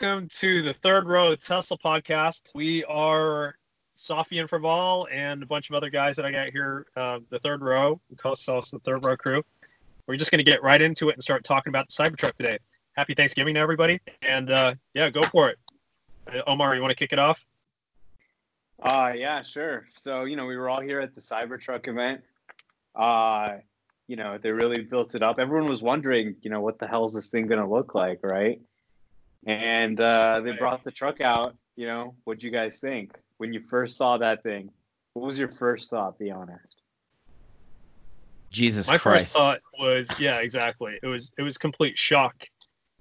welcome to the Third Row Tesla podcast. We are Safi and Fraval and a bunch of other guys that I got here, uh, the Third Row, we call ourselves the Third Row crew. We're just going to get right into it and start talking about the Cybertruck today. Happy Thanksgiving to everybody, and uh, yeah, go for it. Uh, Omar, you want to kick it off? Uh, yeah, sure. So, you know, we were all here at the Cybertruck event. Uh, you know, they really built it up. Everyone was wondering, you know, what the hell is this thing going to look like, right? And uh, they brought the truck out. You know, what'd you guys think when you first saw that thing? What was your first thought? Be honest. Jesus My Christ. first thought was, yeah, exactly. It was it was complete shock,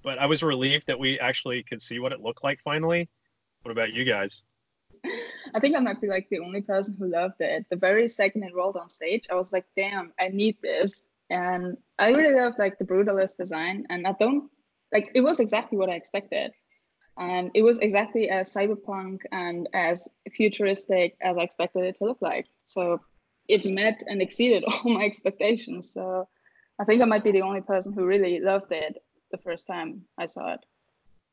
but I was relieved that we actually could see what it looked like finally. What about you guys? I think I might be like the only person who loved it. The very second it rolled on stage, I was like, damn, I need this. And I really love like the brutalist design. And I don't like it was exactly what I expected. And it was exactly as cyberpunk and as futuristic as I expected it to look like. So it met and exceeded all my expectations. So I think I might be the only person who really loved it the first time I saw it.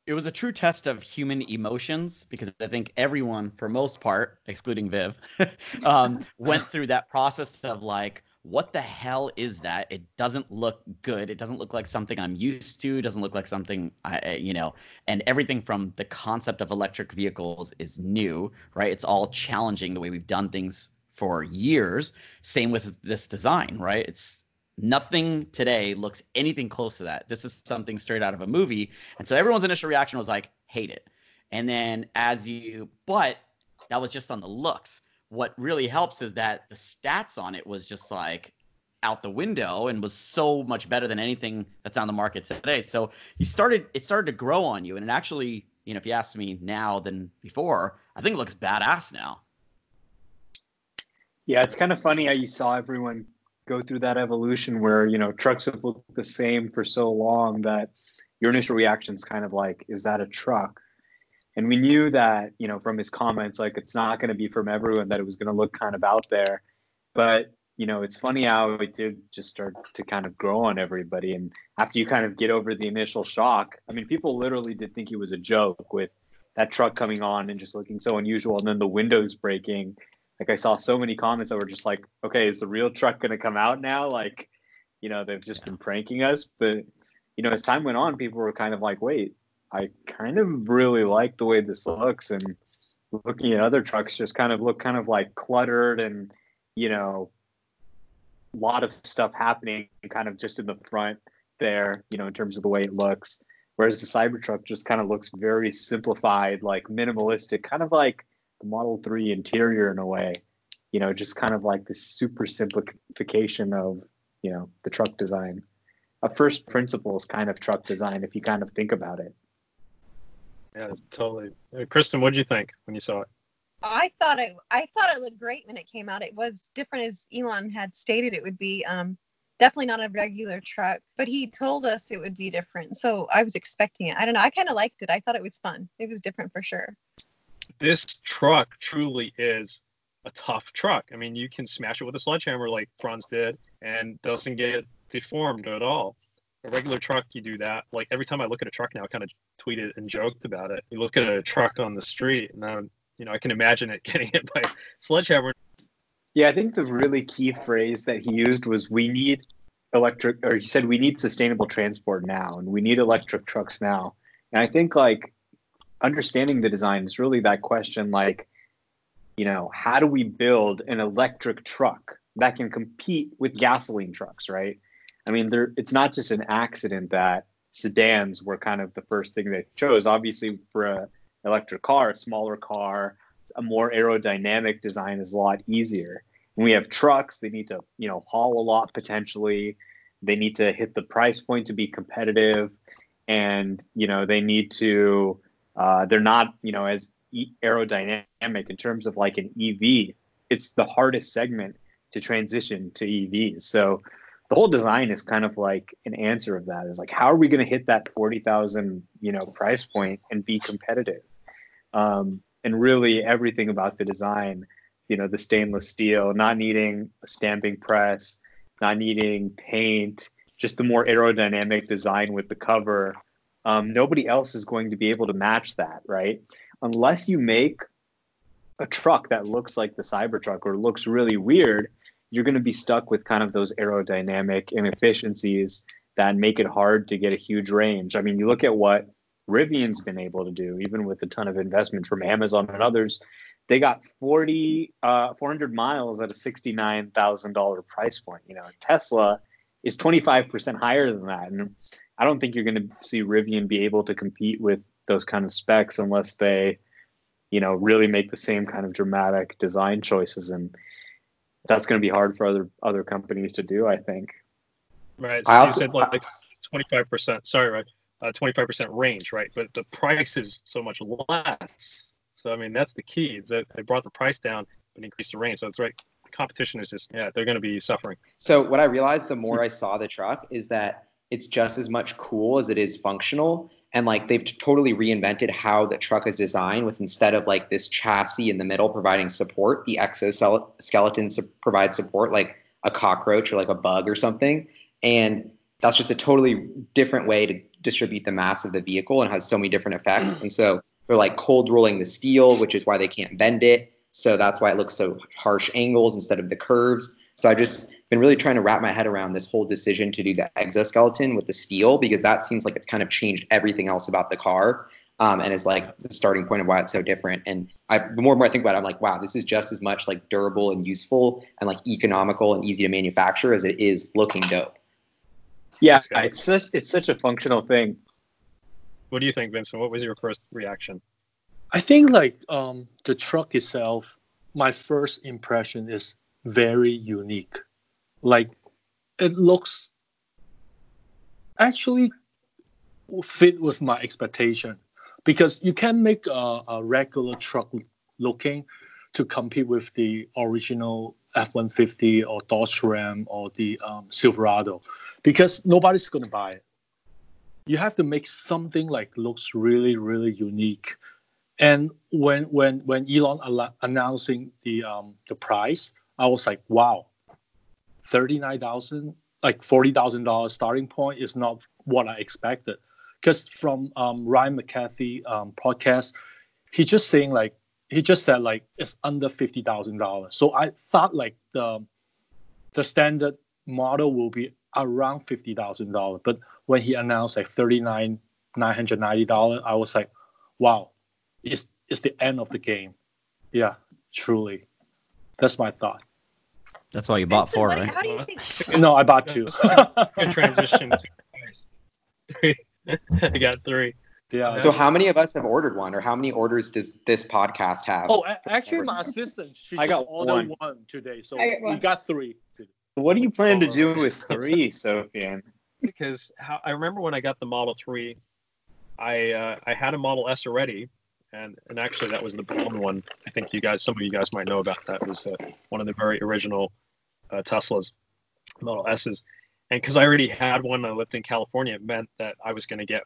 It was a true test of human emotions because I think everyone, for most part, excluding Viv, um, went through that process of like, what the hell is that? It doesn't look good. It doesn't look like something I'm used to. It doesn't look like something I, you know, and everything from the concept of electric vehicles is new, right? It's all challenging the way we've done things for years. Same with this design, right? It's nothing today looks anything close to that. This is something straight out of a movie. And so everyone's initial reaction was like, hate it. And then as you, but that was just on the looks what really helps is that the stats on it was just like out the window and was so much better than anything that's on the market today. So you started it started to grow on you and it actually, you know, if you ask me now than before, I think it looks badass now. Yeah, it's kind of funny how you saw everyone go through that evolution where, you know, trucks have looked the same for so long that your initial reaction is kind of like, is that a truck? And we knew that you know from his comments like it's not going to be from everyone that it was going to look kind of out there. But you know it's funny how it did just start to kind of grow on everybody. And after you kind of get over the initial shock i mean people literally did think it was a joke with that truck coming on and just looking so unusual and then the windows breaking. Like i saw so many comments that were just like okay is the real truck going to come out now? Like you know they've just been pranking us. But you know as time went on people were kind of like wait I kind of really like the way this looks and looking at other trucks just kind of look kind of like cluttered and you know a lot of stuff happening kind of just in the front there you know in terms of the way it looks. Whereas the cybertruck just kind of looks very simplified like minimalistic kind of like the model 3 interior in a way you know just kind of like this super simplification of you know the truck design. A first principles kind of truck design if you kind of think about it yeah, it's totally. Kristen, what did you think when you saw it? I thought it. I thought it looked great when it came out. It was different, as Elon had stated. It would be um, definitely not a regular truck, but he told us it would be different. So I was expecting it. I don't know. I kind of liked it. I thought it was fun. It was different for sure. This truck truly is a tough truck. I mean, you can smash it with a sledgehammer like Franz did, and doesn't get deformed at all a regular truck, you do that. Like every time I look at a truck now, I kind of tweeted and joked about it. You look at a truck on the street, and then you know I can imagine it getting hit by sledgehammer. Yeah, I think the really key phrase that he used was "we need electric," or he said we need sustainable transport now, and we need electric trucks now. And I think like understanding the design is really that question, like you know, how do we build an electric truck that can compete with gasoline trucks, right? I mean, there it's not just an accident that sedans were kind of the first thing they chose. Obviously, for a electric car, a smaller car, a more aerodynamic design is a lot easier. When we have trucks, they need to, you know, haul a lot potentially. They need to hit the price point to be competitive, and you know, they need to. Uh, they're not, you know, as aerodynamic in terms of like an EV. It's the hardest segment to transition to EVs. So the whole design is kind of like an answer of that is like how are we going to hit that 40,000 you know price point and be competitive um, and really everything about the design you know the stainless steel not needing a stamping press not needing paint just the more aerodynamic design with the cover Um, nobody else is going to be able to match that, right? Unless you make a truck that looks like the Cybertruck or looks really weird, you're going to be stuck with kind of those aerodynamic inefficiencies that make it hard to get a huge range. I mean, you look at what Rivian's been able to do, even with a ton of investment from Amazon and others. They got 40, uh, 400 miles at a $69,000 price point. You know, Tesla is 25% higher than that. And I don't think you're going to see Rivian be able to compete with those kind of specs unless they, you know, really make the same kind of dramatic design choices. And that's going to be hard for other other companies to do, I think. Right. So I you also- said like twenty five percent. Sorry, right? Uh, twenty five percent range, right? But the price is so much less. So I mean, that's the key. Is that they brought the price down but increased the range. So it's right. Competition is just yeah, they're going to be suffering. So what I realized the more I saw the truck is that it's just as much cool as it is functional. And like they've totally reinvented how the truck is designed with instead of like this chassis in the middle providing support, the exoskeleton su- provides support like a cockroach or like a bug or something. And that's just a totally different way to distribute the mass of the vehicle and has so many different effects. And so they're like cold rolling the steel, which is why they can't bend it. So that's why it looks so harsh angles instead of the curves. So I just been really trying to wrap my head around this whole decision to do the exoskeleton with the steel because that seems like it's kind of changed everything else about the car um, and is like the starting point of why it's so different. And I, the more and more I think about it, I'm like, wow, this is just as much like durable and useful and like economical and easy to manufacture as it is looking dope. Yeah, it's such it's such a functional thing. What do you think, Vincent? What was your first reaction? I think like um, the truck itself, my first impression is very unique. Like it looks actually fit with my expectation because you can make a, a regular truck looking to compete with the original F-150 or Dodge Ram or the um, Silverado because nobody's going to buy it. You have to make something like looks really, really unique. And when when when Elon announcing the um the price, I was like, wow, thirty nine thousand, like forty thousand dollars starting point is not what I expected. Because from um, Ryan McCaffrey um, podcast, he just saying like he just said like it's under fifty thousand dollars. So I thought like the the standard model will be around fifty thousand dollars. But when he announced like thirty nine nine hundred ninety dollars, I was like, wow, it's it's the end of the game. Yeah, truly. That's my thought. That's why you bought So four, what- right? How do you think? that's a good- No, I bought two. Good transition. Three. I got three. yeah. So how many of us have ordered one, or how many orders does this podcast have? Oh, actually, my assistant she I just got ordered one. one. today, so I got we got three. today. What do you plan to do with three, Sofian? because how, I remember when I got the Model Three, I uh, I had a Model S already, and and actually that was the blonde one. I think you guys, some of you guys might know about that. It was uh, one of the very original uh, Teslas, Model S's, and because I already had one, I lived in California. It meant that I was going to get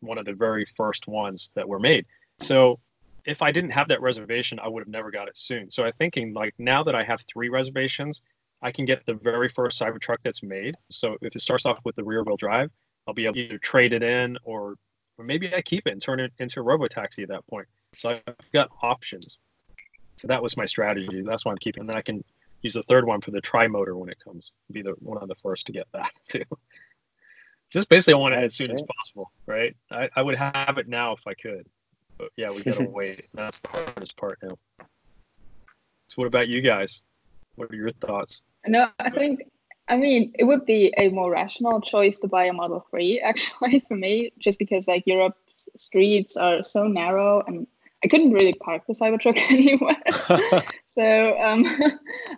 one of the very first ones that were made. So if I didn't have that reservation, I would have never got it soon. So I'm thinking like now that I have three reservations, I can get the very first Cybertruck that's made. So if it starts off with the rear wheel drive, I'll be able to either trade it in or, or maybe I keep it and turn it into a robo taxi at that point. So I've got options. So that was my strategy. That's why I'm keeping. And then I can use the third one for the tri motor when it comes. Be the one of the first to get that too. Just basically, I want it as soon as possible, right? I, I would have it now if I could, but yeah, we gotta wait. That's the hardest part now. So, what about you guys? What are your thoughts? No, I think, I mean, it would be a more rational choice to buy a Model 3, actually, for me, just because like Europe's streets are so narrow and I couldn't really park the Cybertruck anywhere. so um,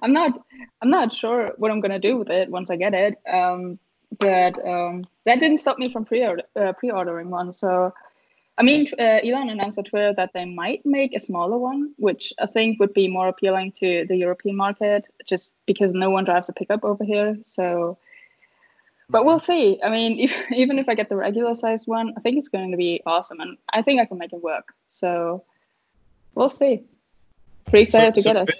I'm not, I'm not sure what I'm gonna do with it once I get it. Um, but um, that didn't stop me from pre-order, uh, pre-ordering one. So I mean, uh, Elon announced on Twitter that they might make a smaller one, which I think would be more appealing to the European market, just because no one drives a pickup over here. So, but we'll see. I mean, if, even if I get the regular sized one, I think it's going to be awesome, and I think I can make it work. So, we'll see. Pretty excited to So- get it.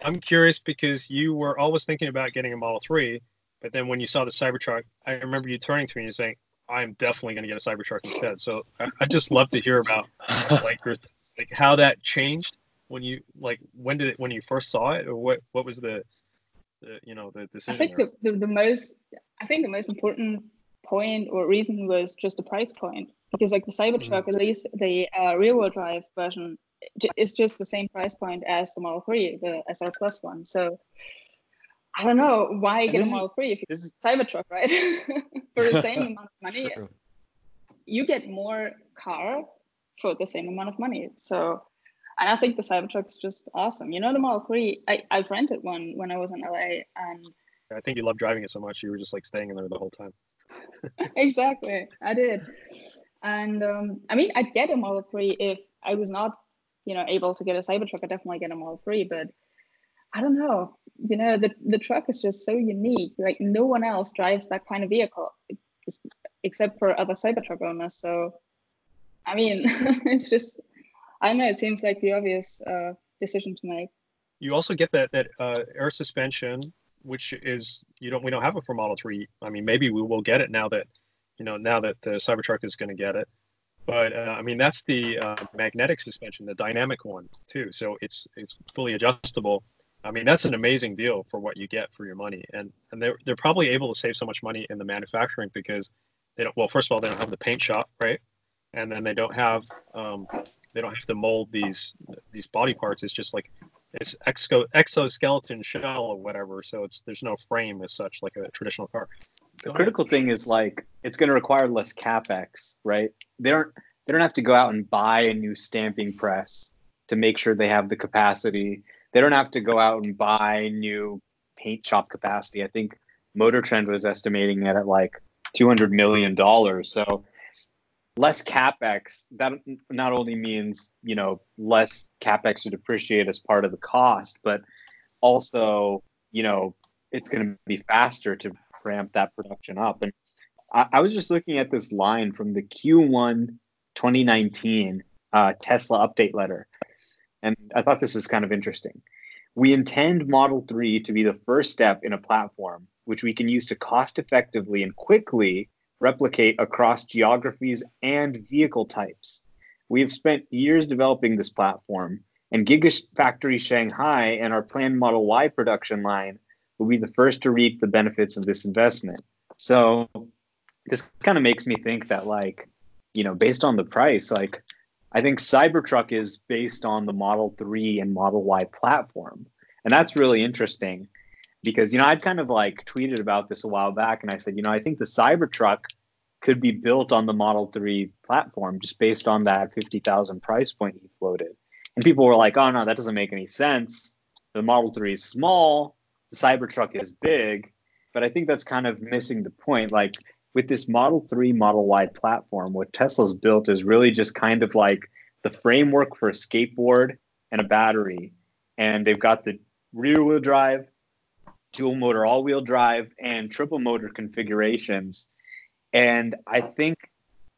I'm curious because you were always thinking about getting a Model 3, but then when you saw the Cybertruck, I remember you turning to me and saying, I'm definitely going to get a Cybertruck instead. So I, I just love to hear about like your, like how that changed when you like when did it when you first saw it or what what was the, the you know the decision? I think the, the, the most I think the most important point or reason was just the price point because like the Cybertruck, mm-hmm. at least the uh, rear-wheel drive version, is just the same price point as the Model 3, the SR Plus one. So I don't know why get a Model 3 if it's is, Cybertruck, right? for the same amount of money, true. you get more car for the same amount of money. So, and I think the Cybertruck is just awesome. You know, the Model 3, I, I've rented one when I was in LA and I think you love driving it so much you were just like staying in there the whole time. exactly, I did. And um, I mean, I'd get a Model 3 if I was not, you know, able to get a Cybertruck. I'd definitely get a Model 3, but I don't know. You know, the the truck is just so unique. Like no one else drives that kind of vehicle, except for other Cybertruck owners. So, I mean, it's just I don't know. It seems like the obvious uh, decision to make. You also get that that uh, air suspension, which is you don't we don't have it for Model Three. I mean, maybe we will get it now that you know now that the Cybertruck is going to get it. But uh, I mean, that's the uh, magnetic suspension, the dynamic one too. So it's it's fully adjustable I mean, that's an amazing deal for what you get for your money. And and they're they're probably able to save so much money in the manufacturing because they don't well, first of all, they don't have the paint shop, right? And then they don't have um, they don't have to mold these these body parts. It's just like it's exo exoskeleton shell or whatever. So it's there's no frame as such like a traditional car. the critical thing is like it's going to require less capex, right? They don't they don't have to go out and buy a new stamping press to make sure they have the capacity they don't have to go out and buy new paint shop capacity. I think Motor Trend was estimating it at like two hundred million dollars. So less capex. That not only means you know less capex to depreciate as part of the cost, but also you know it's going to be faster to ramp that production up. And I, I was just looking at this line from the Q1 2019 uh, Tesla update letter and I thought this was kind of interesting. We intend Model 3 to be the first step in a platform which we can use to cost effectively and quickly replicate across geographies and vehicle types. We have spent years developing this platform, and Gigafactory Shanghai and our planned Model Y production line will be the first to reap the benefits of this investment. So, this kind of makes me think that, like, you know, based on the price, like, I think Cybertruck is based on the Model 3 and Model Y platform. And that's really interesting because, you know, I'd kind of like tweeted about this a while back and I said, you know, I think the Cybertruck could be built on the Model 3 platform just based on that 50,000 price point he floated. And people were like, oh, no, that doesn't make any sense. The Model 3 is small, the Cybertruck is big. But I think that's kind of missing the point. Like, with this Model 3, Model Y platform, what Tesla's built is really just kind of like the framework for a skateboard and a battery. And they've got the rear wheel drive, dual motor all wheel drive, and triple motor configurations. And I think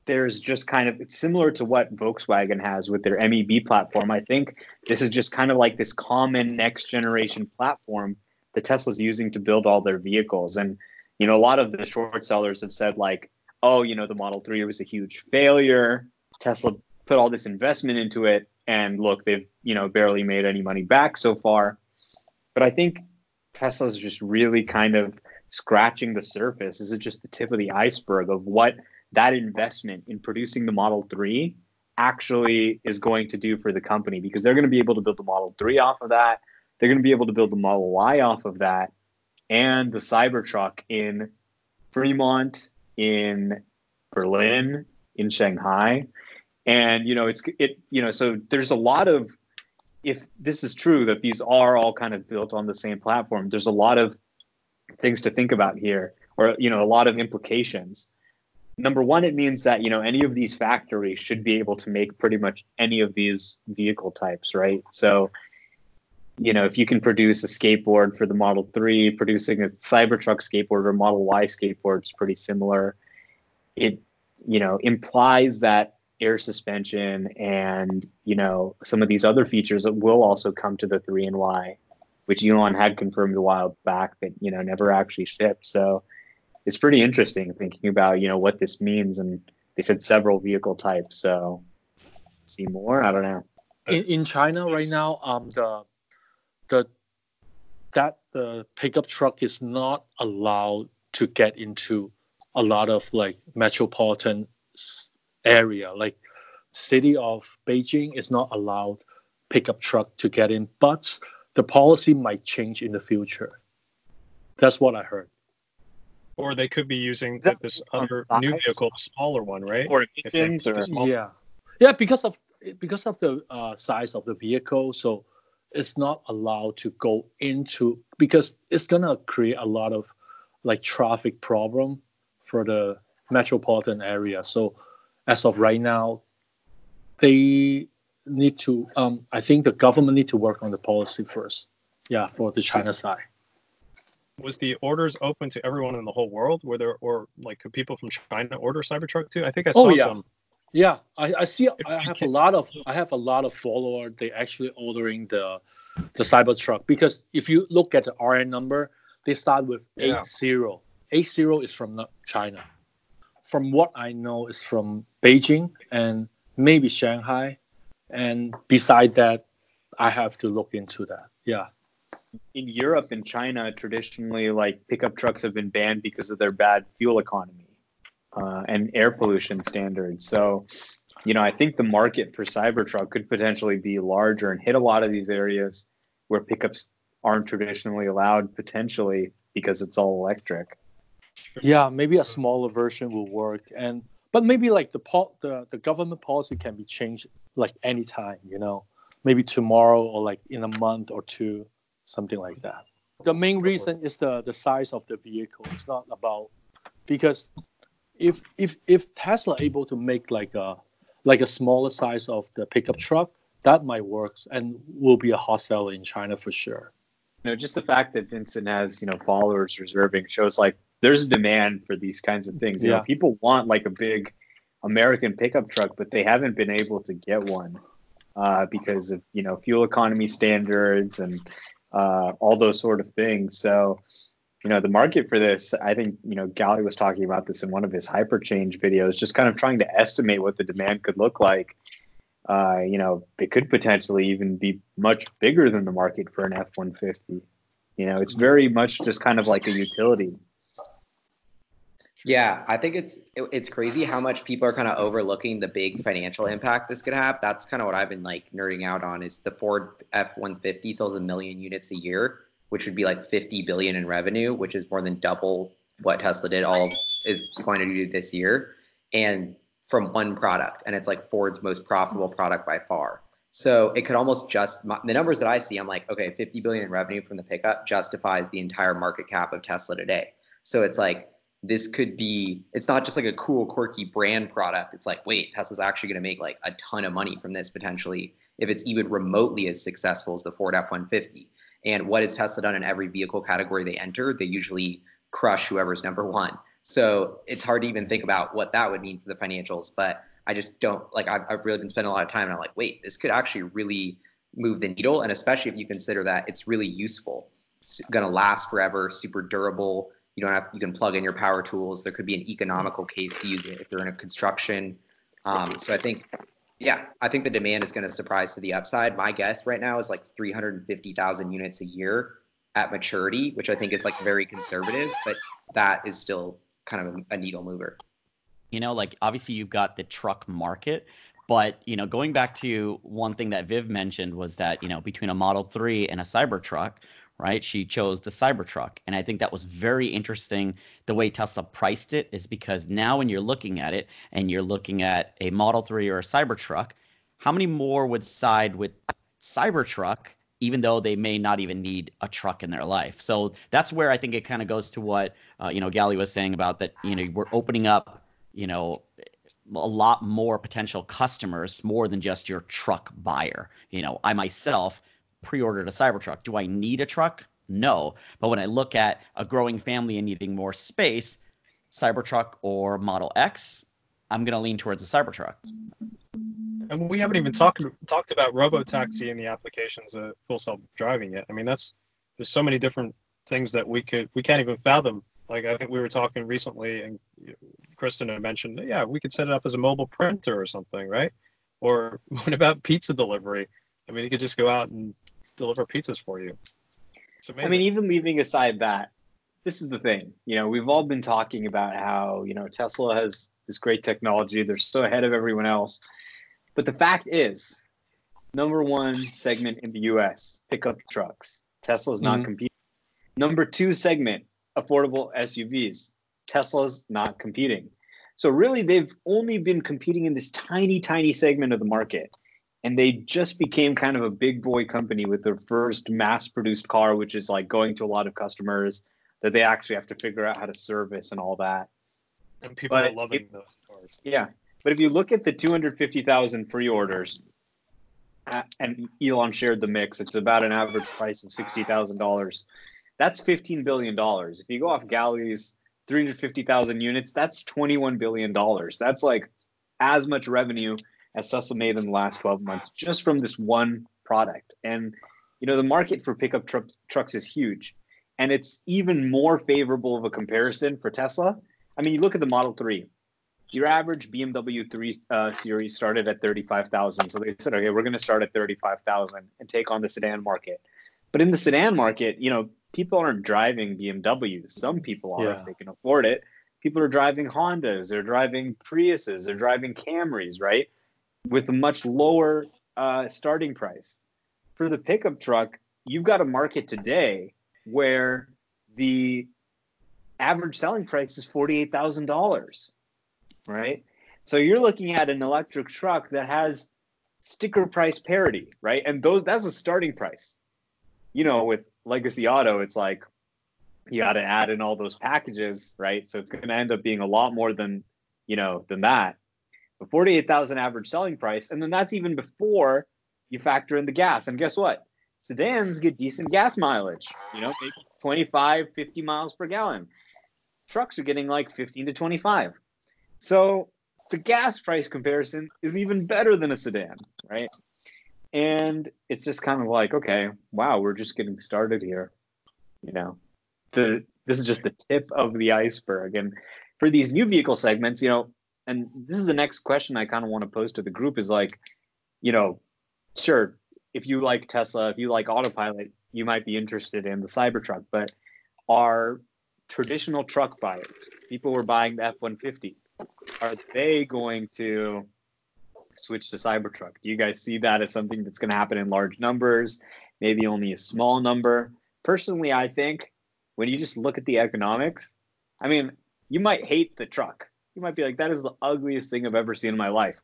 there's just kind of similar to what Volkswagen has with their MEB platform. I think this is just kind of like this common next generation platform that Tesla's using to build all their vehicles. And you know, a lot of the short sellers have said like, oh, you know, the Model 3 was a huge failure. Tesla put all this investment into it and look, they've, you know, barely made any money back so far. But I think Tesla's just really kind of scratching the surface. Is it just the tip of the iceberg of what that investment in producing the Model 3 actually is going to do for the company because they're going to be able to build the Model 3 off of that. They're going to be able to build the Model Y off of that and the Cybertruck in Fremont, in Berlin, in Shanghai. And you know, it's it, you know, so there's a lot of if this is true that these are all kind of built on the same platform, there's a lot of things to think about here, or you know, a lot of implications. Number one, it means that you know any of these factories should be able to make pretty much any of these vehicle types, right? So you know, if you can produce a skateboard for the Model 3, producing a Cybertruck skateboard or Model Y skateboard is pretty similar. It, you know, implies that air suspension and, you know, some of these other features that will also come to the 3 and Y, which Elon had confirmed a while back that, you know, never actually shipped. So it's pretty interesting thinking about you know what this means, and they said several vehicle types. So see more? I don't know. In, in China right now, um, the the that the pickup truck is not allowed to get into a lot of like metropolitan area. Like city of Beijing is not allowed pickup truck to get in, but the policy might change in the future. That's what I heard. Or they could be using that this other size? new vehicle, smaller one, right? Or emissions, or small- Yeah, yeah, because of because of the uh, size of the vehicle, so it's not allowed to go into because it's gonna create a lot of like traffic problem for the metropolitan area. So as of right now, they need to. Um, I think the government need to work on the policy first. Yeah, for the China side. was the orders open to everyone in the whole world? Were there or like could people from China order Cybertruck too? I think I saw Oh, yeah. some. Yeah, I, I see. I we have a lot of I have a lot of followers. They actually ordering the the Cybertruck because if you look at the RN number, they start with Yeah. eight zero. Eight zero is from China. From what I know, is from Beijing and maybe Shanghai. And beside that, I have to look into that. Yeah. in Europe and China, traditionally, like pickup trucks have been banned because of their bad fuel economy uh, and air pollution standards. So, you know, I think the market for Cybertruck could potentially be larger and hit a lot of these areas where pickups aren't traditionally allowed, potentially because it's all electric. Yeah, maybe a smaller version will work, and but maybe like the po- the the government policy can be changed like anytime, you know, maybe tomorrow or like in a month or two, something like that. The main reason is the the size of the vehicle. It's not about because if if if Tesla able to make like a like a smaller size of the pickup truck, that might work and will be a hot seller in China for sure. You know, just the fact that Vincent has, you know, followers reserving shows like there's a demand for these kinds of things. You Yeah. know, people want like a big American pickup truck, but they haven't been able to get one uh, because of, you know, fuel economy standards and uh, all those sort of things. So, you know, the market for this, I think, you know, Gally was talking about this in one of his hyperchange videos, just kind of trying to estimate what the demand could look like. Uh, you know, it could potentially even be much bigger than the market for an F 150. You know, it's very much just kind of like a utility. Yeah, I think it's it's crazy how much people are kind of overlooking the big financial impact this could have. That's kind of what I've been like nerding out on is the Ford F150 sells a million units a year, which would be like 50 billion in revenue, which is more than double what Tesla did all is going to do this year and from one product and it's like Ford's most profitable product by far. So it could almost just the numbers that I see I'm like okay, 50 billion in revenue from the pickup justifies the entire market cap of Tesla today. So it's like this could be it's not just like a cool quirky brand product it's like wait tesla's actually going to make like a ton of money from this potentially if it's even remotely as successful as the ford f-150 and what has tesla done in every vehicle category they enter they usually crush whoever's number one. So it's hard to even think about what that would mean for the financials but i just don't like i've, I've really been spending a lot of time and i'm like wait this could actually really move the needle. And especially if you consider that it's really useful. It's going to last forever super durable. You don't have you can plug in your power tools. There could be an economical case to use it if you're in a construction. Um, so i think yeah i think the demand is going to surprise to the upside. My guess right now is like 350000 units a year at maturity which i think is like very conservative but that is still kind of a, needle mover. You know like obviously you've got the truck market but you know going back to one thing that viv mentioned was that you know between a model 3 and a cybertruck right? She chose the cybertruck. And i think that was very interesting. The way tesla priced it is because now when you're looking at it and you're looking at a model 3 or a cybertruck how many more would side with cybertruck even though they may not even need a truck in their life? So that's where i think it kind of goes to what uh, you know gally was saying about that you know we're opening up you know a lot more potential customers more than just your truck buyer. You know i myself pre-ordered a cybertruck do i need a truck no but when i look at a growing family and needing more space cybertruck or model x i'm going to lean towards a cybertruck And we haven't even talked talked about robotaxi and the applications of full self driving yet. I mean, that's there's so many different things that we could we can't even fathom Like I think we were talking recently, and Kristen had mentioned, yeah, we could set it up as a mobile printer or something, right? Or what about pizza delivery? I mean, you could just go out and deliver pizzas for you. I mean, even leaving aside that, this is the thing. You know, we've all been talking about how, you know, Tesla has this great technology. They're so ahead of everyone else. But the fact is, number one segment in the US, pickup trucks. Tesla's not Mhm. competing. Number two segment, affordable SUVs. Tesla's not competing. So really they've only been competing in this tiny, tiny segment of the market. And they just became kind of a big boy company with their first mass produced car, which is like going to a lot of customers that they actually have to figure out how to service and all that. and people but are loving it- those cars. Yeah, but if you look at the 250,000 pre-orders, uh, and Elon shared the mix, it's about an average price of $60,000. That's 15 billion dollars. If you go off Galley's 350,000 units, that's 21 billion dollars. That's like as much revenue as Tesla made in the last 12 months just from this one product. And you know, the market for pickup trucks trucks is huge. And it's even more favorable of a comparison for Tesla. I mean, you look at the Model 3 your average BMW 3 uh, series started at 35,000. So they said, okay, we're going to start at 35,000 and take on the sedan market. But in the sedan market, you know, people aren't driving BMWs. Some people are Yeah. if they can afford it. People are driving Hondas, they're driving Priuses, they're driving Camrys, right? With a much lower uh, starting price. For the pickup truck, you've got a market today where the average selling price is $48,000 right? So you're looking at an electric truck that has sticker price parity, right? And those that's a starting price. You know, with Legacy Auto, it's like you got to add in all those packages, right? So it's going to end up being a lot more than, you know, than that. But 48,000 average selling price, and then that's even before you factor in the gas. And guess what? Sedans get decent gas mileage, you know, maybe 25, 50 miles per gallon. Trucks are getting like 15 to 25. So the gas price comparison is even better than a sedan, right? And it's just kind of like, okay, wow, we're just getting started here. You know, the this is just the tip of the iceberg. And for these new vehicle segments, you know, and this is the next question I kind of want to pose to the group is like, you know, sure, if you like Tesla, if you like autopilot, you might be interested in the Cybertruck, but are traditional truck buyers, people who are buying the F 150, are they going to switch to Cybertruck? Do you guys see that as something that's going to happen in large numbers, maybe only a small number? Personally, I think when you just look at the economics, I mean, you might hate the truck. You might be like, that is the ugliest thing I've ever seen in my life.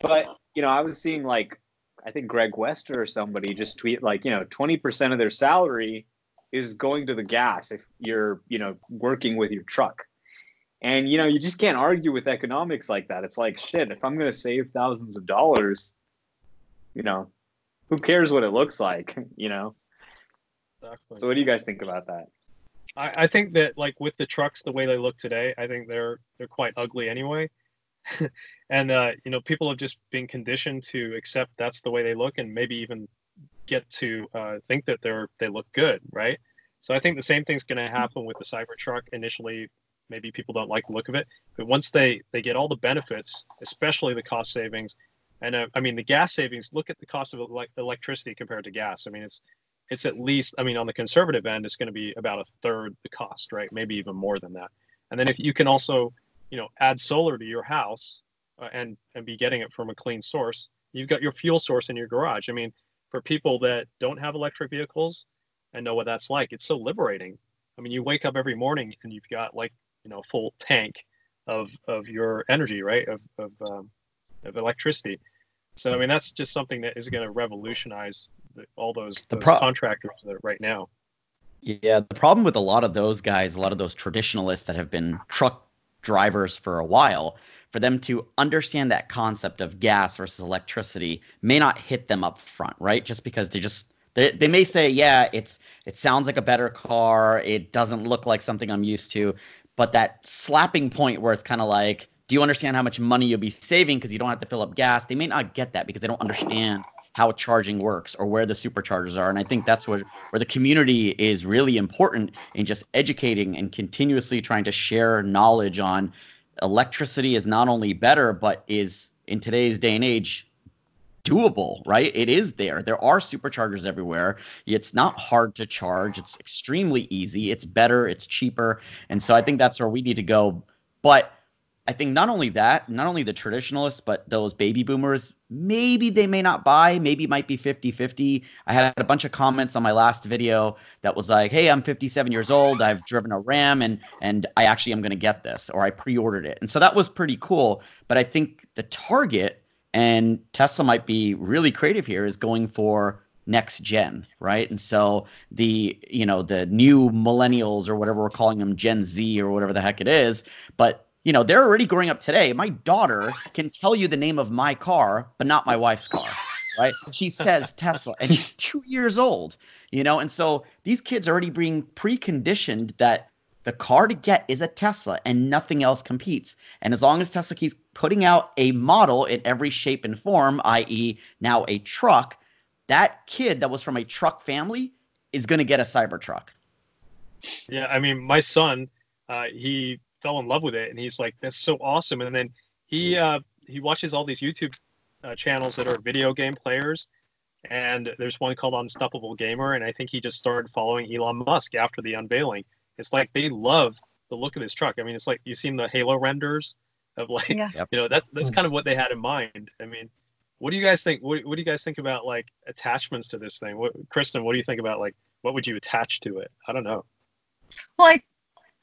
But, you know, I was seeing like, I think Greg Wester or somebody just tweet like, you know, 20% of their salary is going to the gas if you're, you know, working with your truck. And you know, you just can't argue with economics like that. It's like shit, if I'm gonna save thousands of dollars, you know, who cares what it looks like, you know? Exactly. So what do you guys think about that? I, I think that like with the trucks the way they look today, I think they're they're quite ugly anyway. and uh, you know, people have just been conditioned to accept that's the way they look and maybe even get to uh, think that they're they look good, right? So I think the same thing's going to happen with the Cybertruck. Initially, maybe people don't like the look of it, but once they they get all the benefits, especially the cost savings, and uh, I mean the gas savings. Look at the cost of elec electricity compared to gas. I mean it's it's at least I mean on the conservative end, it's going to be about a third the cost, right? Maybe even more than that. And then if you can also you know add solar to your house uh, and and be getting it from a clean source, you've got your fuel source in your garage. I mean for people that don't have electric vehicles and know what that's like, it's so liberating. I mean you wake up every morning and you've got like you know a full tank of of your energy right of of, um, of electricity so i mean that's just something that is going to revolutionize all those, The those pro- contractors that right now Yeah, the problem with a lot of those guys, a lot of those traditionalists that have been truck drivers for a while, for them to understand that concept of gas versus electricity may not hit them up front, right? Just because they just they, they may say, yeah, it's it sounds like a better car, it doesn't look like something I'm used to, but that slapping point where it's kind of like, do you understand how much money you'll be saving because you don't have to fill up gas? They may not get that because they don't understand how charging works or where the superchargers are. And I think that's where where the community is really important in just educating and continuously trying to share knowledge on electricity is not only better but is in today's day and age doable, right? It is there. There are superchargers everywhere. It's not hard to charge. It's extremely easy. It's better, it's cheaper. And so I think that's where we need to go. But I think not only that, not only the traditionalists, but those baby boomers, maybe they may not buy, maybe might be 50 50. I had a bunch of comments on my last video that was like, hey, I'm 57 years old. I've driven a Ram and, and I actually am going to get this, or I pre ordered it. And so that was pretty cool. But I think the target, and Tesla might be really creative here, is going for next gen, right? And so the you know the new millennials or whatever we're calling them, Gen Z or whatever the heck it is, but you know they're already growing up today. My daughter can tell you the name of my car, but not my wife's car, right? She says Tesla, and she's two years old, you know, and so these kids are already being preconditioned that the car to get is a Tesla and nothing else competes. And as long as Tesla keeps putting out a model in every shape and form, i.e., now a truck, that kid that was from a truck family is going to get a Cybertruck. Yeah, I mean, my son, uh, he fell in love with it, and he's like, "That's so awesome!" And then he uh, he watches all these YouTube uh, channels that are video game players, and there's one called Unstoppable Gamer, and I think he just started following Elon Musk after the unveiling. It's like they love the look of this truck. I mean, it's like you've seen the Halo renders of like, Yeah. You know, that's that's kind of what they had in mind. I mean, what do you guys think? What, what do you guys think about like attachments to this thing? What, Kristen, what do you think about like what would you attach to it? I don't know. Well, I,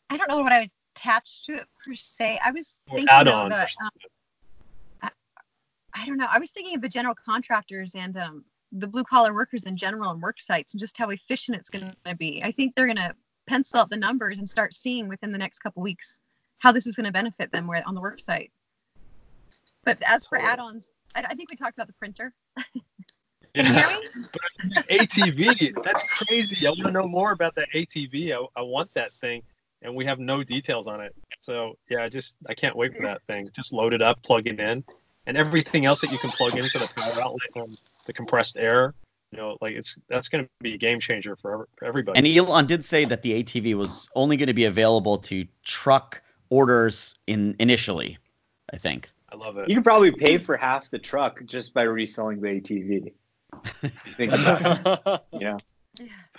I don't know what I would attach to it per se. I was Or thinking add though on. that um, I, I don't know. I was thinking of the general contractors and um, the blue collar workers in general and work sites and just how efficient it's going to be. I think they're going to pencil out the numbers and start seeing within the next couple weeks how this is going to benefit them where on the work site. But as for add-ons, I, I think we talked about the printer. Can you hear me? ATV. That's crazy. I want to know more about that ATV. I, I want that thing, and we have no details on it. So yeah, I just I can't wait for that thing. Just load it up, plug it in, and everything else that you can plug into the power outlet and the compressed air. You know, like it's that's going to be a game changer for, everybody. And Elon did say that the ATV was only going to be available to truck orders in initially, I think. I love it. You could probably pay for half the truck just by reselling the ATV. Think about it. You know,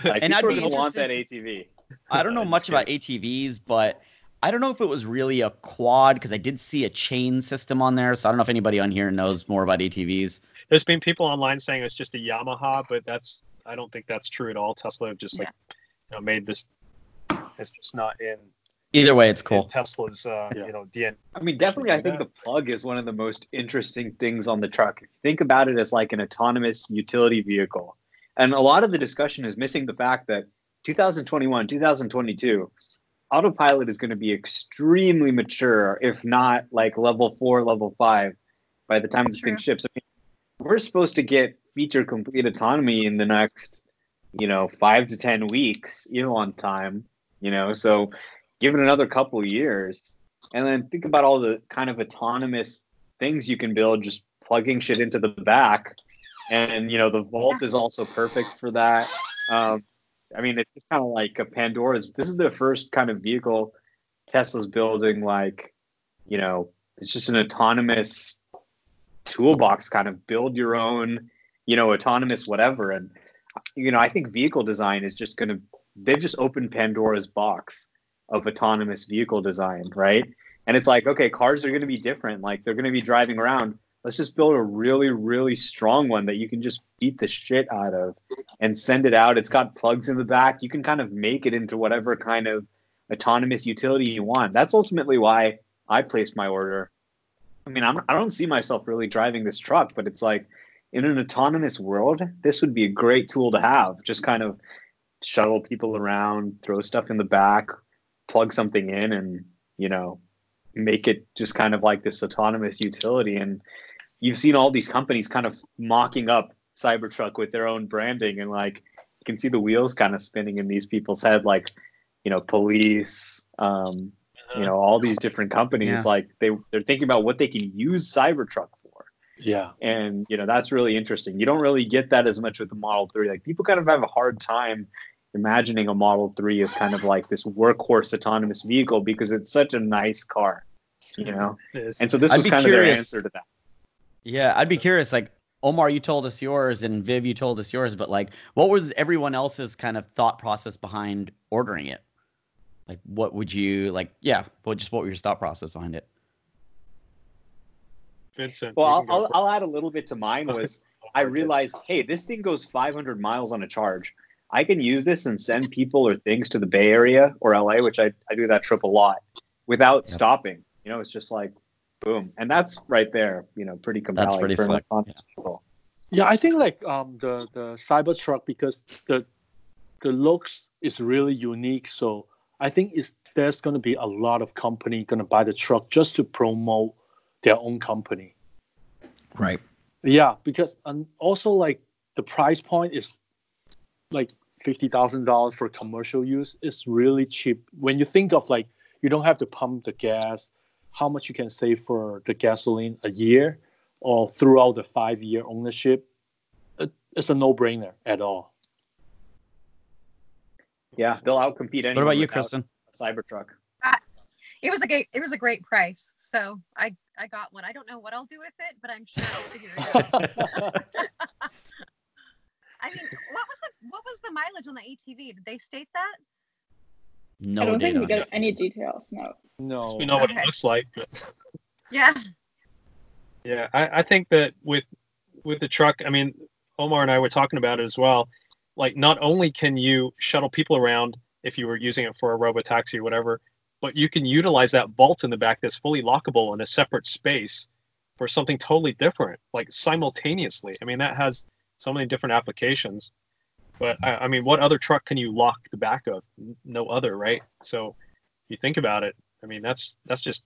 like And I'd be want that ATV. I don't know Just much about ATVs, but I don't know if it was really a quad because I did see a chain system on there. So I don't know if anybody on here knows more about ATVs. There's been people online saying it's just a Yamaha, but that's I don't think that's true at all. Tesla have just like you know, made this. It's just not in, Either way, it's cool. Tesla's uh, Yeah. you know DNA. I mean, definitely, I think the plug is one of the most interesting things on the truck. Think about it as like an autonomous utility vehicle, and a lot of the discussion is missing the fact that 2021, 2022, autopilot is going to be extremely mature, if not like level four, level five, by the time this thing ships. I mean, we're supposed to get feature complete autonomy in the next, you know, five to ten weeks, on time. You know, so give it another couple of years, and then think about all the kind of autonomous things you can build just plugging shit into the back. And you know, the vault is also perfect for that. Um, I mean, it's just kind of like a Pandora's. This is the first kind of vehicle Tesla's building. Like, you know, it's just an autonomous toolbox. Kind of build your own, you know, autonomous whatever. And you know, I think vehicle design is just going to. They've just opened Pandora's box of autonomous vehicle design, right? And it's like, okay, cars are going to be different. Like they're going to be driving around. Let's just build a really, really strong one that you can just beat the shit out of and send it out. It's got plugs in the back. You can kind of make it into whatever kind of autonomous utility you want. That's ultimately why I placed my order. I mean, I'm, I don't see myself really driving this truck, but it's like in an autonomous world, this would be a great tool to have. Just kind of shuttle people around, throw stuff in the back, plug something in, and you know, make it just kind of like this autonomous utility. And you've seen all these companies kind of mocking up Cybertruck with their own branding, and like you can see the wheels kind of spinning in these people's head, like you know, police, um, you know, all these different companies. Yeah. Like they they're thinking about what they can use Cybertruck for. Yeah. and you know that's really interesting. You don't really get that as much with the Model Three. Like people kind of have a hard time imagining a Model Three as kind of like this workhorse autonomous vehicle because it's such a nice car, you know. And so this I'd was be kind of their answer to that. Yeah, I'd be curious. Like Omar, you told us yours, and Viv, you told us yours. But like, what was everyone else's kind of thought process behind ordering it? Like, what would you like? Yeah, what just what was your thought process behind it? Vincent. Well, I'll, I'll. I'll add a little bit to mine. Was I realized, hey, this thing goes 500 miles on a charge. I can use this and send people or things to the Bay Area or LA, which I, I do that trip a lot, without Yep. stopping. You know, it's just like boom, and that's right there. You know, pretty compelling that's pretty for an slick. Yeah, I think like um the the Cybertruck because the the looks is really unique. So I think it's there's going to be a lot of company going to buy the truck just to promote their own company. Right. Yeah, because and also like the price point is like fifty thousand dollars for commercial use. It's really cheap when you think of like you don't have to pump the gas, how much you can save for the gasoline a year or throughout the five year ownership. It's a no brainer at all. Yeah, they'll outcompete anyone. What about you, without Kristen? A Cybertruck. Uh, it was a great it was a great price. So I I got one. I don't know what I'll do with it, but I'm sure I'll figure it out. I mean, what was the what was the mileage on the ATV? Did they state that? No I don't think we on get it. any details. No. no. we know what it looks like, but Yeah. yeah, I, I think that with with the truck, I mean, Omar and I were talking about it as well. Like, not only can you shuttle people around if you were using it for a robo taxi or whatever, but you can utilize that vault in the back that's fully lockable in a separate space for something totally different, like simultaneously. I mean, that has so many different applications. But I, I mean, what other truck can you lock the back of? No other, right? So, if you think about it, I mean, that's that's just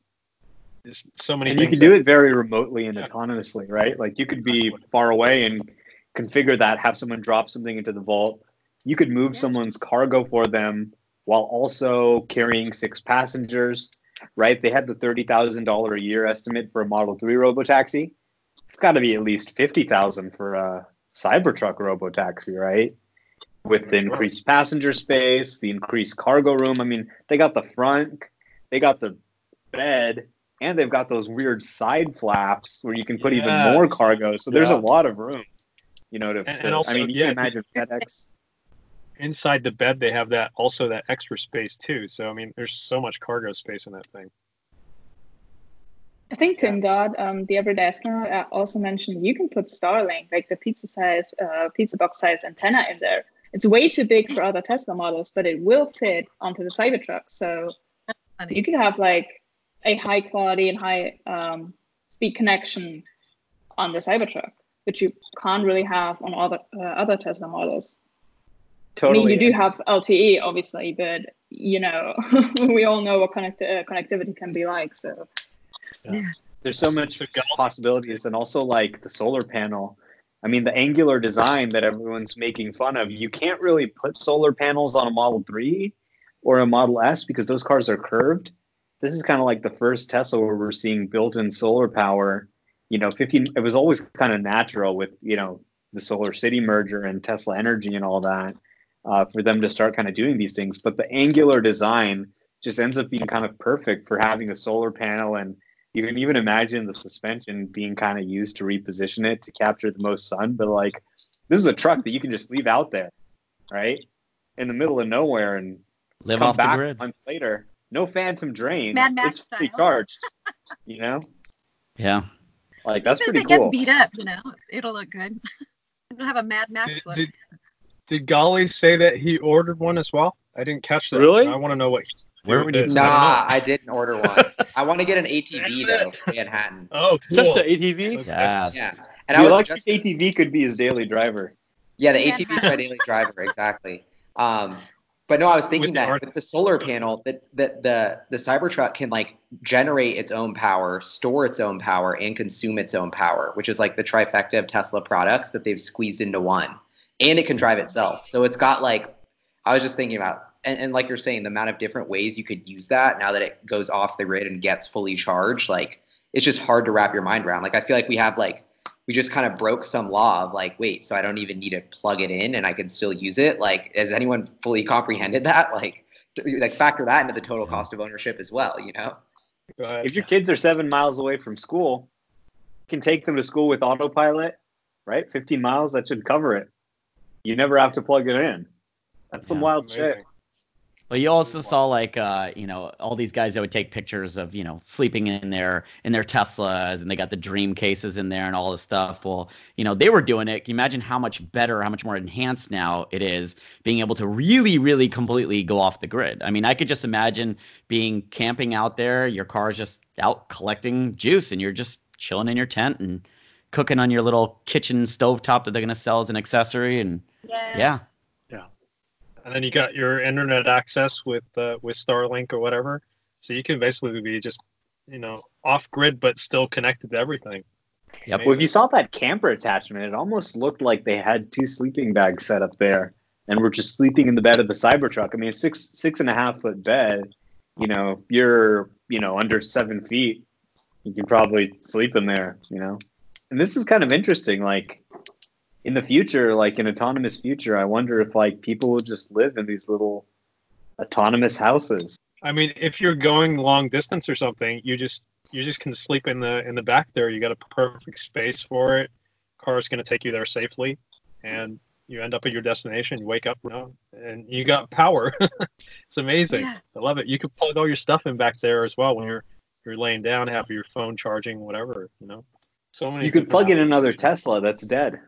so many. And you can do that- it very remotely and Yeah. autonomously, right? Like you could be far away and configure that, have someone drop something into the vault. You could move Yeah. someone's cargo for them while also carrying six passengers, right? They had the thirty thousand dollar a year estimate for a Model Three robotaxi. It's got to be at least fifty thousand for a Cybertruck robotaxi, right? With the increased passenger space, the increased cargo room. I mean, they got the front, they got the bed, and they've got those weird side flaps where you can put even more cargo. So there's Yeah. a lot of room, you know. To, And- and also, I mean, you can imagine FedEx. inside the bed they have that also that extra space too so i mean there's so much cargo space in that thing I think Tim Dodd, um, the everyday astronaut, uh, also mentioned you can put Starlink, like the pizza size, uh, pizza box size antenna in there. It's way too big for other Tesla models, but it will fit onto the Cybertruck. So you could have like a high quality and high um, speed connection on the Cybertruck, which you can't really have on other uh, other Tesla models. Totally. I mean, you do have LTE, obviously, but you know, we all know what connect- uh, connectivity can be like. So yeah. There's so much possibilities, and also like the solar panel. I mean, the angular design that everyone's making fun of. You can't really put solar panels on a Model 3 or a Model S because those cars are curved. This is kind of like the first Tesla where we're seeing built-in solar power. You know, 15. It was always kind of natural with you know the Solar City merger and Tesla Energy and all that uh, for them to start kind of doing these things. But the angular design just ends up being kind of perfect for having a solar panel and you can even imagine the suspension being kind of used to reposition it to capture the most sun. But like, this is a truck that you can just leave out there, right, in the middle of nowhere and Live come off the back grid. months later. No phantom drain. Mad Max it's fully charged. You know, Yeah. like that's Even pretty if it gets beat up, you know, it'll look good. It'll have a Mad Max did, look. did, did golly say that he ordered one as well i didn't catch that Really? i want to know what he's Where would you- with. Nah, I I didn't order one. I want to get an ATV though, Manhattan. oh cool. Just the ATV. Okay. Yes. Yeah, and I The was electric just ATV could be his daily driver. Yeah, the ATV is my daily driver, exactly. Um, but no, I was thinking With that art- with the solar panel, that that the the Cybertruck can like generate its own power, store its own power, and consume its own power, which is like the trifecta of Tesla products that they've squeezed into one. And it can drive itself. So it's got like I was just thinking about and, and like you're saying, the amount of different ways you could use that now that it goes off the grid and gets fully charged, like it's just hard to wrap your mind around. Like I feel like we have like we just kind of broke some law of like, wait, so I don't even need to plug it in and I can still use it. Like, has anyone fully comprehended that? Like, like factor that into the total cost of ownership as well. You know? If your kids are seven miles away from school, you can take them to school with autopilot, right? 15 miles, that should cover it. You never have to plug it in. That's some Yeah. wild Amazing. shit. Well, you also saw like uh, you know all these guys that would take pictures of you know sleeping in their in their Teslas and they got the dream cases in there and all this stuff. Well, you know they were doing it. Can you imagine how much better, how much more enhanced now it is being able to really, really completely go off the grid. I mean, I could just imagine being camping out there, your car's just out collecting juice, and you're just chilling in your tent and cooking on your little kitchen stovetop that they're gonna sell as an accessory. And yeah, and then you got your internet access with uh, with Starlink or whatever, so you can basically be just you know off grid but still connected to everything. Yep. Well, if you saw that camper attachment, it almost looked like they had two sleeping bags set up there and were just sleeping in the bed of the Cybertruck. I mean, a six six and a half foot bed. You know, if you're you know under seven feet, you can probably sleep in there. You know, and this is kind of interesting. Like in the future, like an autonomous future, I wonder if like people will just live in these little autonomous houses. I mean, if you're going long distance or something, you just you just can sleep in the in the back there. You got a perfect space for it. Car's going to take you there safely, and you end up at your destination. You wake up, you know, and you got power. it's amazing. Yeah. I love it. You could plug all your stuff in back there as well when you're you're laying down, have your phone charging, whatever. You know, so many. You could different plug in another. Tesla that's dead.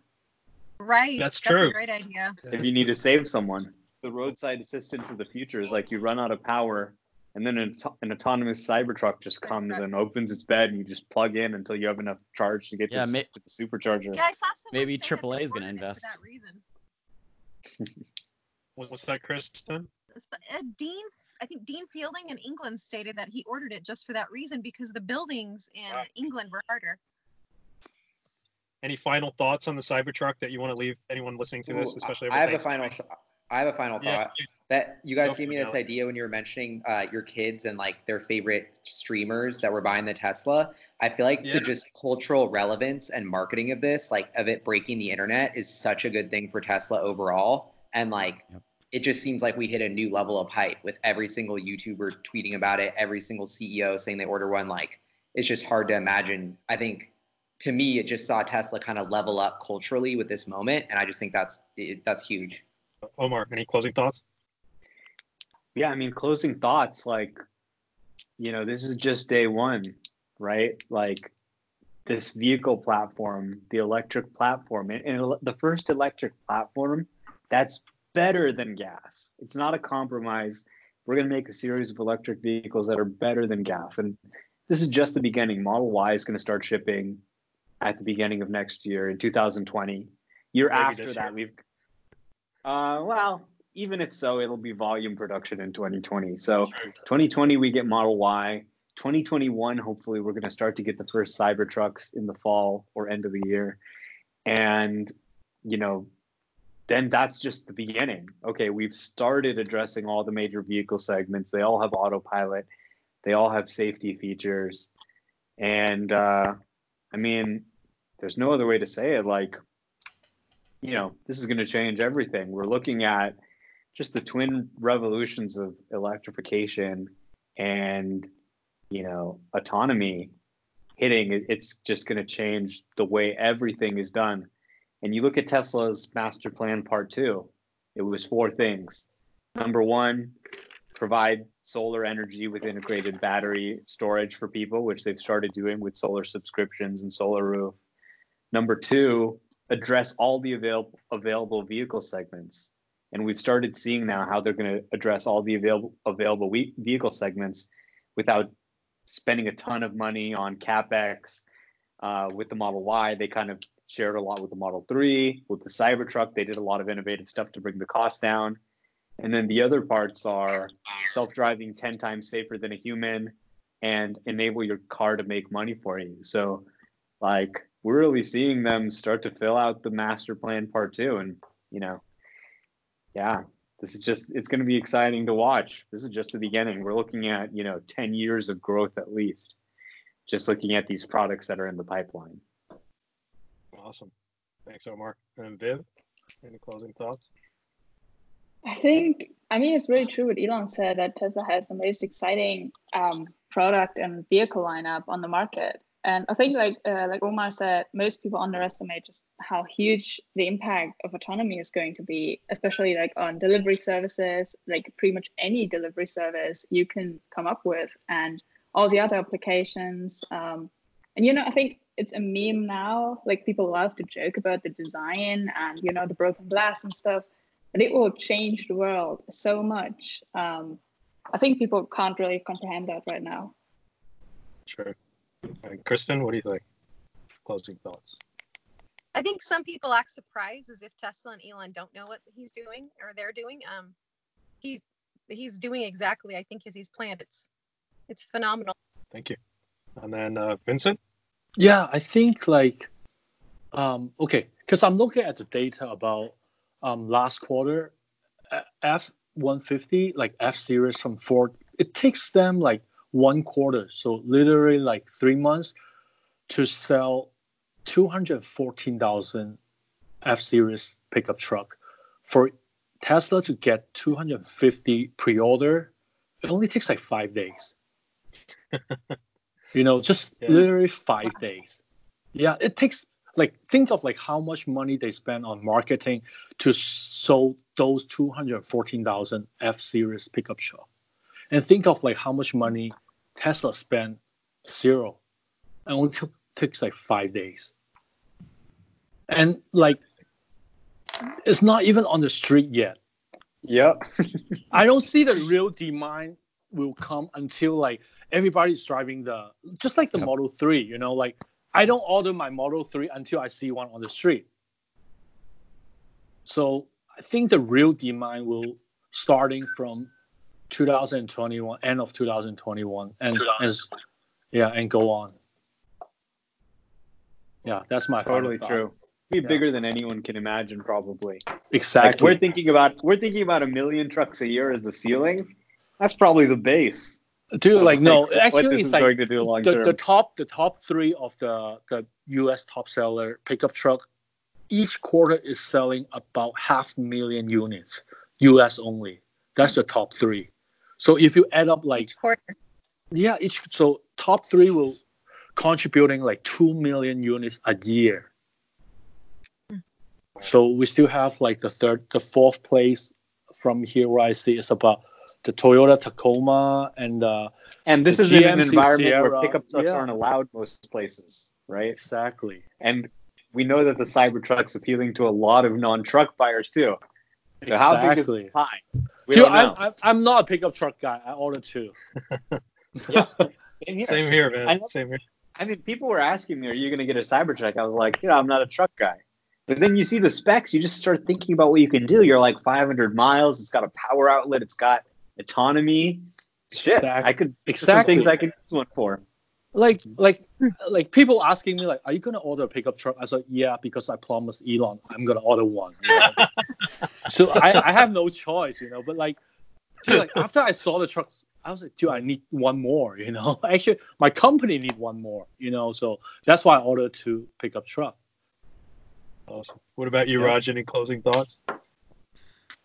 Right. That's That's true. a great idea. if you need to save someone. The roadside assistance of the future is like you run out of power, and then an, auto- an autonomous Cybertruck just comes and opens its bed, and you just plug in until you have enough charge to get Yeah, to, ma- to the supercharger. Yeah, I saw someone Maybe say that AAA is gonna invest. For that reason. What- What's that, Kristen? Uh, Dean, I think Dean Fielding in England stated that he ordered it just for that reason because the buildings in Wow. England were harder. Any final thoughts on the Cybertruck that you want to leave anyone listening to this, especially? I have a final. Thanksgiving? I have a final Yeah, thought. that you guys gave me this Alex. idea when you were mentioning uh, your kids and like their favorite streamers that were buying the Tesla. I feel like Yeah. the just cultural relevance and marketing of this, like of it breaking the internet, is such a good thing for Tesla overall. And like, Yep. it just seems like we hit a new level of hype with every single YouTuber tweeting about it, every single CEO saying they order one. Like, it's just hard to imagine. I think to me, it just saw Tesla kind of level up culturally with this moment, and I just think that's it, that's huge. Omar, any closing thoughts? Yeah, I mean, closing thoughts like, you know, this is just day one, right? Like, this vehicle platform, the electric platform, and, and the first electric platform that's better than gas. It's not a compromise. We're going to make a series of electric vehicles that are better than gas. And this is just the beginning. Model Y is going to start shipping at the beginning of next year in 2020. Year Maybe after that, year. we've uh, well, even if so, it'll be volume production in 2020. So 2020 we get Model Y. 2021, hopefully, we're going to start to get the first Cybertrucks in the fall or end of the year, and you know, then that's just the beginning. Okay, we've started addressing all the major vehicle segments. They all have autopilot. They all have safety features, and uh, I mean, there's no other way to say it. Like, you know, this is going to change everything. We're looking at just the twin revolutions of electrification and, you know, autonomy hitting. It's just going to change the way everything is done. And you look at Tesla's master plan part two, it was four things. Number one, provide solar energy with integrated battery storage for people, which they've started doing with solar subscriptions and solar roof. Number two, address all the avail- available vehicle segments. And we've started seeing now how they're going to address all the available available we- vehicle segments without spending a ton of money on capex. Uh, with the Model Y, they kind of shared a lot with the Model 3. With the Cybertruck, they did a lot of innovative stuff to bring the cost down. And then the other parts are self-driving 10 times safer than a human and enable your car to make money for you. So like we're really seeing them start to fill out the master plan part two and you know yeah this is just it's going to be exciting to watch this is just the beginning we're looking at you know 10 years of growth at least just looking at these products that are in the pipeline Awesome. Thanks, Omar. And Viv, any closing thoughts? I think, I mean, it's really true what Elon said that Tesla has the most exciting um, product and vehicle lineup on the market. And I think, like uh, like Omar said, most people underestimate just how huge the impact of autonomy is going to be, especially like on delivery services, like pretty much any delivery service you can come up with, and all the other applications. Um, and you know, I think it's a meme now. Like people love to joke about the design and you know the broken glass and stuff, but it will change the world so much. Um, I think people can't really comprehend that right now. Sure. And Kristen, what do you think? Closing thoughts. I think some people act surprised as if Tesla and Elon don't know what he's doing or they're doing. Um, he's he's doing exactly I think as he's planned. It's it's phenomenal. Thank you. And then uh, Vincent. Yeah, I think like, um, okay, because I'm looking at the data about um, last quarter, F 150 like F series from Ford. It takes them like one quarter, so literally like three months, to sell 214,000 F series pickup truck. For Tesla to get 250 pre-order, it only takes like five days. you know, just Yeah. literally five days. Yeah, it takes like think of like how much money they spend on marketing to sell those 214,000 F series pickup truck. And think of like how much money Tesla spent zero. It only took, takes like five days. And like it's not even on the street yet. Yep. I don't see the real demand will come until like everybody's driving the just like the Yep. Model 3, you know, like I don't order my Model 3 until I see one on the street. So I think the real demand will starting from 2021, end of 2021, and as yeah, and go on. Yeah, that's my totally true. Be Yeah. bigger than anyone can imagine, probably. Like Exactly. we're thinking about we're thinking about a million trucks a year as the ceiling. That's probably the base. Dude, of, like no, actually, it's is like going to do long the, term. the top the top three of the the U.S. top seller pickup truck, each quarter is selling about half million units, U.S. only. That's the top three. So if you add up like Each quarter. yeah, each so top three will contributing like two million units a year. So we still have like the third, the fourth place from here where I see is about the Toyota Tacoma and uh, and this the is in an environment Sierra, where pickup trucks yeah. aren't allowed most places, right? exactly. And we know that the Cybertruck's appealing to a lot of non-truck buyers too. So how big is Exactly. this pie? We Dude. I'm, I'm, I'm not a pickup truck guy. I order two. Yeah. Same here. Same here, man. I know- Same here. I mean, people were asking me, "Are you going to get a Cybertruck?" I was like, "You know, I'm not a truck guy." But then you see the specs, you just start thinking about what you can do. You're like 500 miles. It's got a power outlet. It's got autonomy. Shit, Exact- I could there's some things I could use one for. Like mm-hmm. like like people asking me like, are you gonna order a pickup truck? I said, yeah, because I promised Elon I'm gonna order one. you know? so I, I have no choice, you know. But like, dude, like after I saw the trucks, I was like, dude, I need one more, you know. Actually, my company need one more, you know. So that's why I ordered two pickup truck. Awesome. What about you, Yeah. Raj? Any closing thoughts?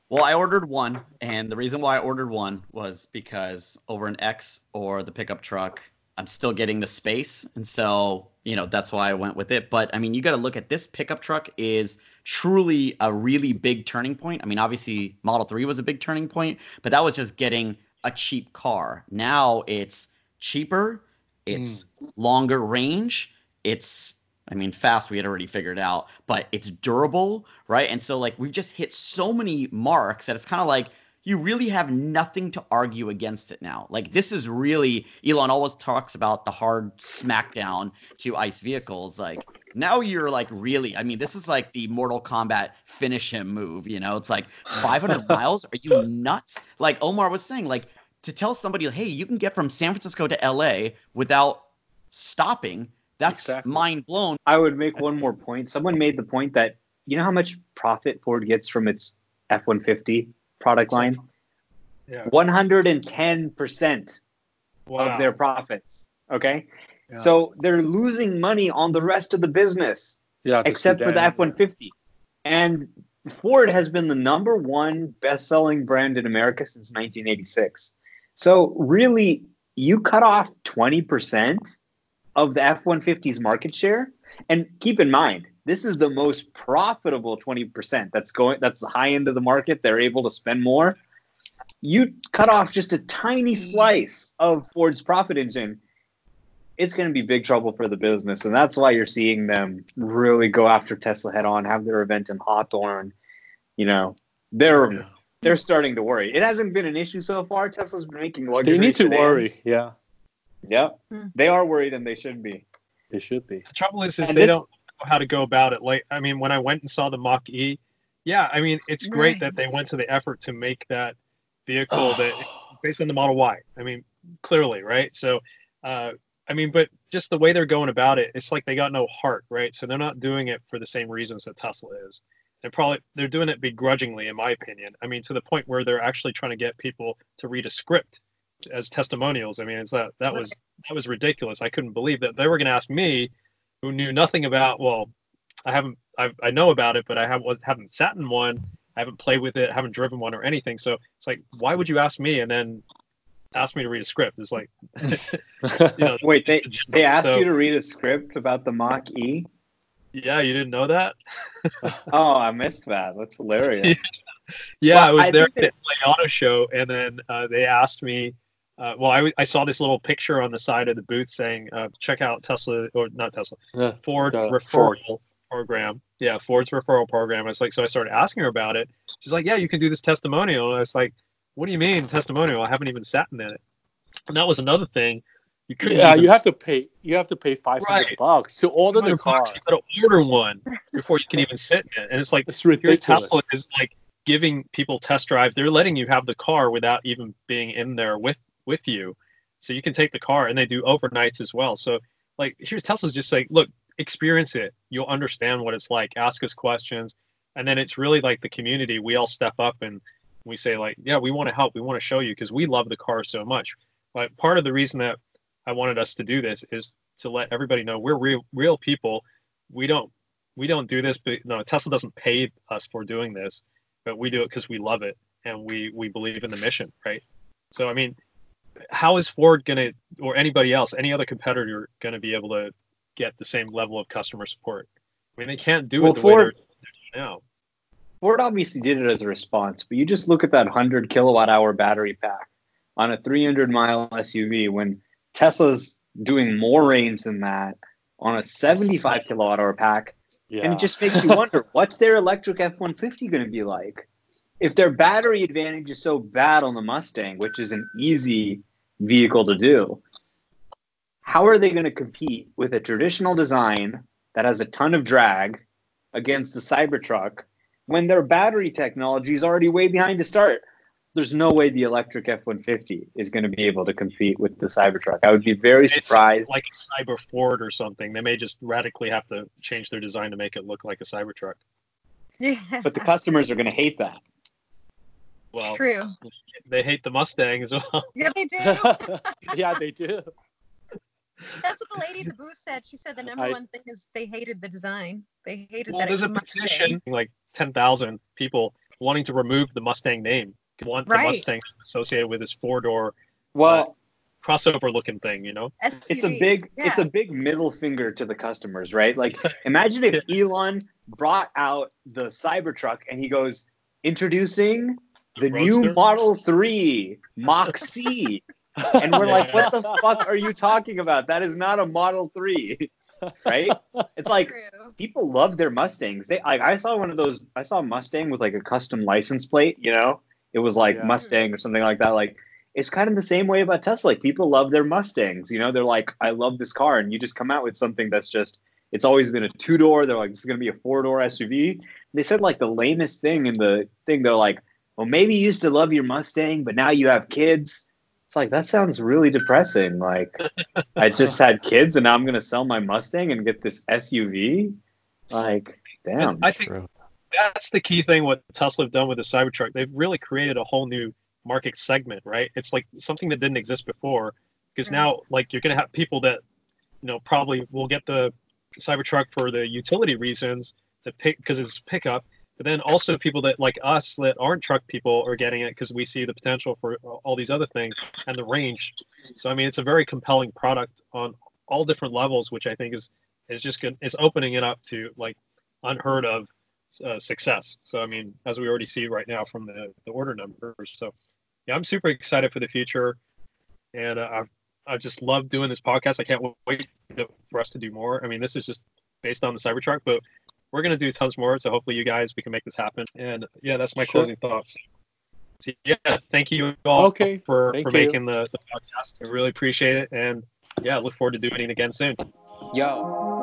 Well, I ordered one, and the reason why I ordered one was because over an X or the pickup truck, I'm still getting the space, and so you know that's why I went with it. But I mean, you got to look at this pickup truck is truly a really big turning point. I mean, obviously Model 3 was a big turning point, but that was just getting a cheap car. Now it's cheaper, it's hmm. longer range, it's I mean, fast we had already figured out, but it's durable, right? And so like we've just hit so many marks that it's kind of like you really have nothing to argue against it now. Like this is really Elon always talks about the hard smackdown to ICE vehicles. Like now you're like really, I mean, this is like the Mortal Kombat finish him move, you know? It's like 500 miles? Are you nuts? Like Omar was saying, like to tell somebody, hey, you can get from San Francisco to LA without stopping. That's Exactly. mind blown. I would make one more point. Someone made the point that you know how much profit Ford gets from its F-150 product line? Yeah. 110% Wow. of their profits. Okay? Yeah. So they're losing money on the rest of the business. Yeah. the except for the F one fifty. And Ford has been the number one best selling brand in America since 1986. So really, you cut off 20% of the F 150's market share. And keep in mind, this is the most profitable 20% that's going that's the high end of the market. They're able to spend more. You cut off just a tiny slice of Ford's profit engine. It's going to be big trouble for the business, and that's why you're seeing them really go after Tesla head on, have their event in Hawthorne. You know, they're Yeah. they're starting to worry. It hasn't been an issue so far. Tesla's been making luxury. They need to sedans. worry. Yeah, Yep, Hmm. they are worried, and they should be. they should be. The trouble is, is And they this- don't know how to go about it. Like, I mean, when I went and saw the Mach E, yeah, I mean, it's great Right. that they went to the effort to make that vehicle that it's based on the Model Y. I mean, clearly, right? So, uh, I mean, but just the way they're going about it, it's like they got no heart, right? So they're not doing it for the same reasons that Tesla is. They're probably they're doing it begrudgingly, in my opinion. I mean, to the point where they're actually trying to get people to read a script as testimonials. I mean, it's that that was that was ridiculous. I couldn't believe that they were going to ask me, who knew nothing about. Well, I haven't. I, I know about it, but I have, was, haven't sat in one. I haven't played with it. Haven't driven one or anything. So it's like, why would you ask me and then ask me to read a script? It's like, you know, Wait, they it's a joke. they asked So, you to read a script about the Mach E. Yeah, you didn't know that? Oh, I missed that. That's hilarious. Yeah, Well, I was I there at the LA Auto Show, and then uh, they asked me. Uh, well, I, I saw this little picture on the side of the booth saying, uh, "Check out Tesla or not Tesla, Yeah, Ford's referral Ford. program." Yeah, Ford's referral program. I was like, so I started asking her about it. She's like, "Yeah, you can do this testimonial." And I was like, "What do you mean testimonial? I haven't even sat in it." And that was another thing. You couldn't. yeah. even You have to pay. You have to pay five hundred Right. bucks to order the car. bucks, You got to order one before you can even sit in it, and it's like It's ridiculous. Tesla is like giving people test drives. They're letting you have the car without even being in there with with you, so you can take the car, and they do overnights as well. So like here's Tesla's just like, look, experience it. You'll understand what it's like. Ask us questions, and then it's really like the community. We all step up and we say like, yeah, we want to help. We want to show you because we love the car so much. But part of the reason that I wanted us to do this is to let everybody know we're real real people. We don't we don't do this, but no, Tesla doesn't pay us for doing this, but we do it because we love it and we we believe in the mission, right? So I mean, how is Ford gonna or anybody else, any other competitor, gonna be able to get the same level of customer support? I mean, they can't do Well, it the way Ford- they're, they're doing now. Ford obviously did it as a response, but you just look at that 100 kilowatt hour battery pack on a 300 mile SUV when Tesla's doing more range than that on a 75 kilowatt hour pack. Yeah. And it just makes you wonder what's their electric F 150 going to be like? If their battery advantage is so bad on the Mustang, which is an easy vehicle to do, how are they going to compete with a traditional design that has a ton of drag against the Cybertruck when their battery technology is already way behind to start? There's no way the electric F 150 is going to be able to compete with the Cybertruck. I would be very It's surprised. like a Cyber Ford or something. They may just radically have to change their design to make it look like a Cybertruck. Yeah. But the customers are going to hate that. Well, True. they hate the Mustang as well. Yeah, they do. yeah, they do. That's what the lady at the booth said. She said the number I- one thing is they hated the design. They hated Well, that. there's it a Mustang. petition, like 10,000 people wanting to remove the Mustang name. Want Right. the Mustang associated with this four door uh, Well, crossover looking thing, you know? it's a SUV. big it's a big middle finger to the customers, right? Like imagine if Elon brought out the Cybertruck and he goes introducing the new Model 3 Mach C. And we're like, what the fuck are you talking about? That is not a Model 3. Right? It's like True. people love their Mustangs. They like I saw one of those I saw a Mustang with like a custom license plate, you know? It was like Yeah. Mustang or something like that. Like it's kind of the same way about Tesla. Like people love their Mustangs, you know? They're like, I love this car, and you just come out with something that's just it's always been a two door. They're like, this is gonna be a four door SUV. They said like the lamest thing in the thing, they're like, Well, maybe you used to love your Mustang, but now you have kids. It's like that sounds really depressing. Like I just had kids and now I'm gonna sell my Mustang and get this SUV. Like, damn. I think True. that's the key thing what Tesla have done with the Cybertruck. They've really created a whole new market segment, right? It's like something that didn't exist before. Because Right. now, mm-hmm. like, you're going to have people that, you know, probably will get the Cybertruck for the utility reasons, the pick because it's pickup, but then also people that like us that aren't truck people are getting it because we see the potential for all these other things and the range. So I mean, it's a very compelling product on all different levels, which I think is is just good. Is opening it up to like unheard of uh, success. So I mean, as we already see right now from the the order numbers. So yeah, I'm super excited for the future, and uh, I've I just love doing this podcast. I can't wait for us to do more. I mean, this is just based on the Cybertruck, but we're gonna do tons more. So hopefully, you guys we can make this happen. And yeah, that's my Sure. closing thoughts. So, yeah, thank you all Okay, for thank for you. making the, the podcast. I really appreciate it, and yeah, look forward to doing it again soon. Yo.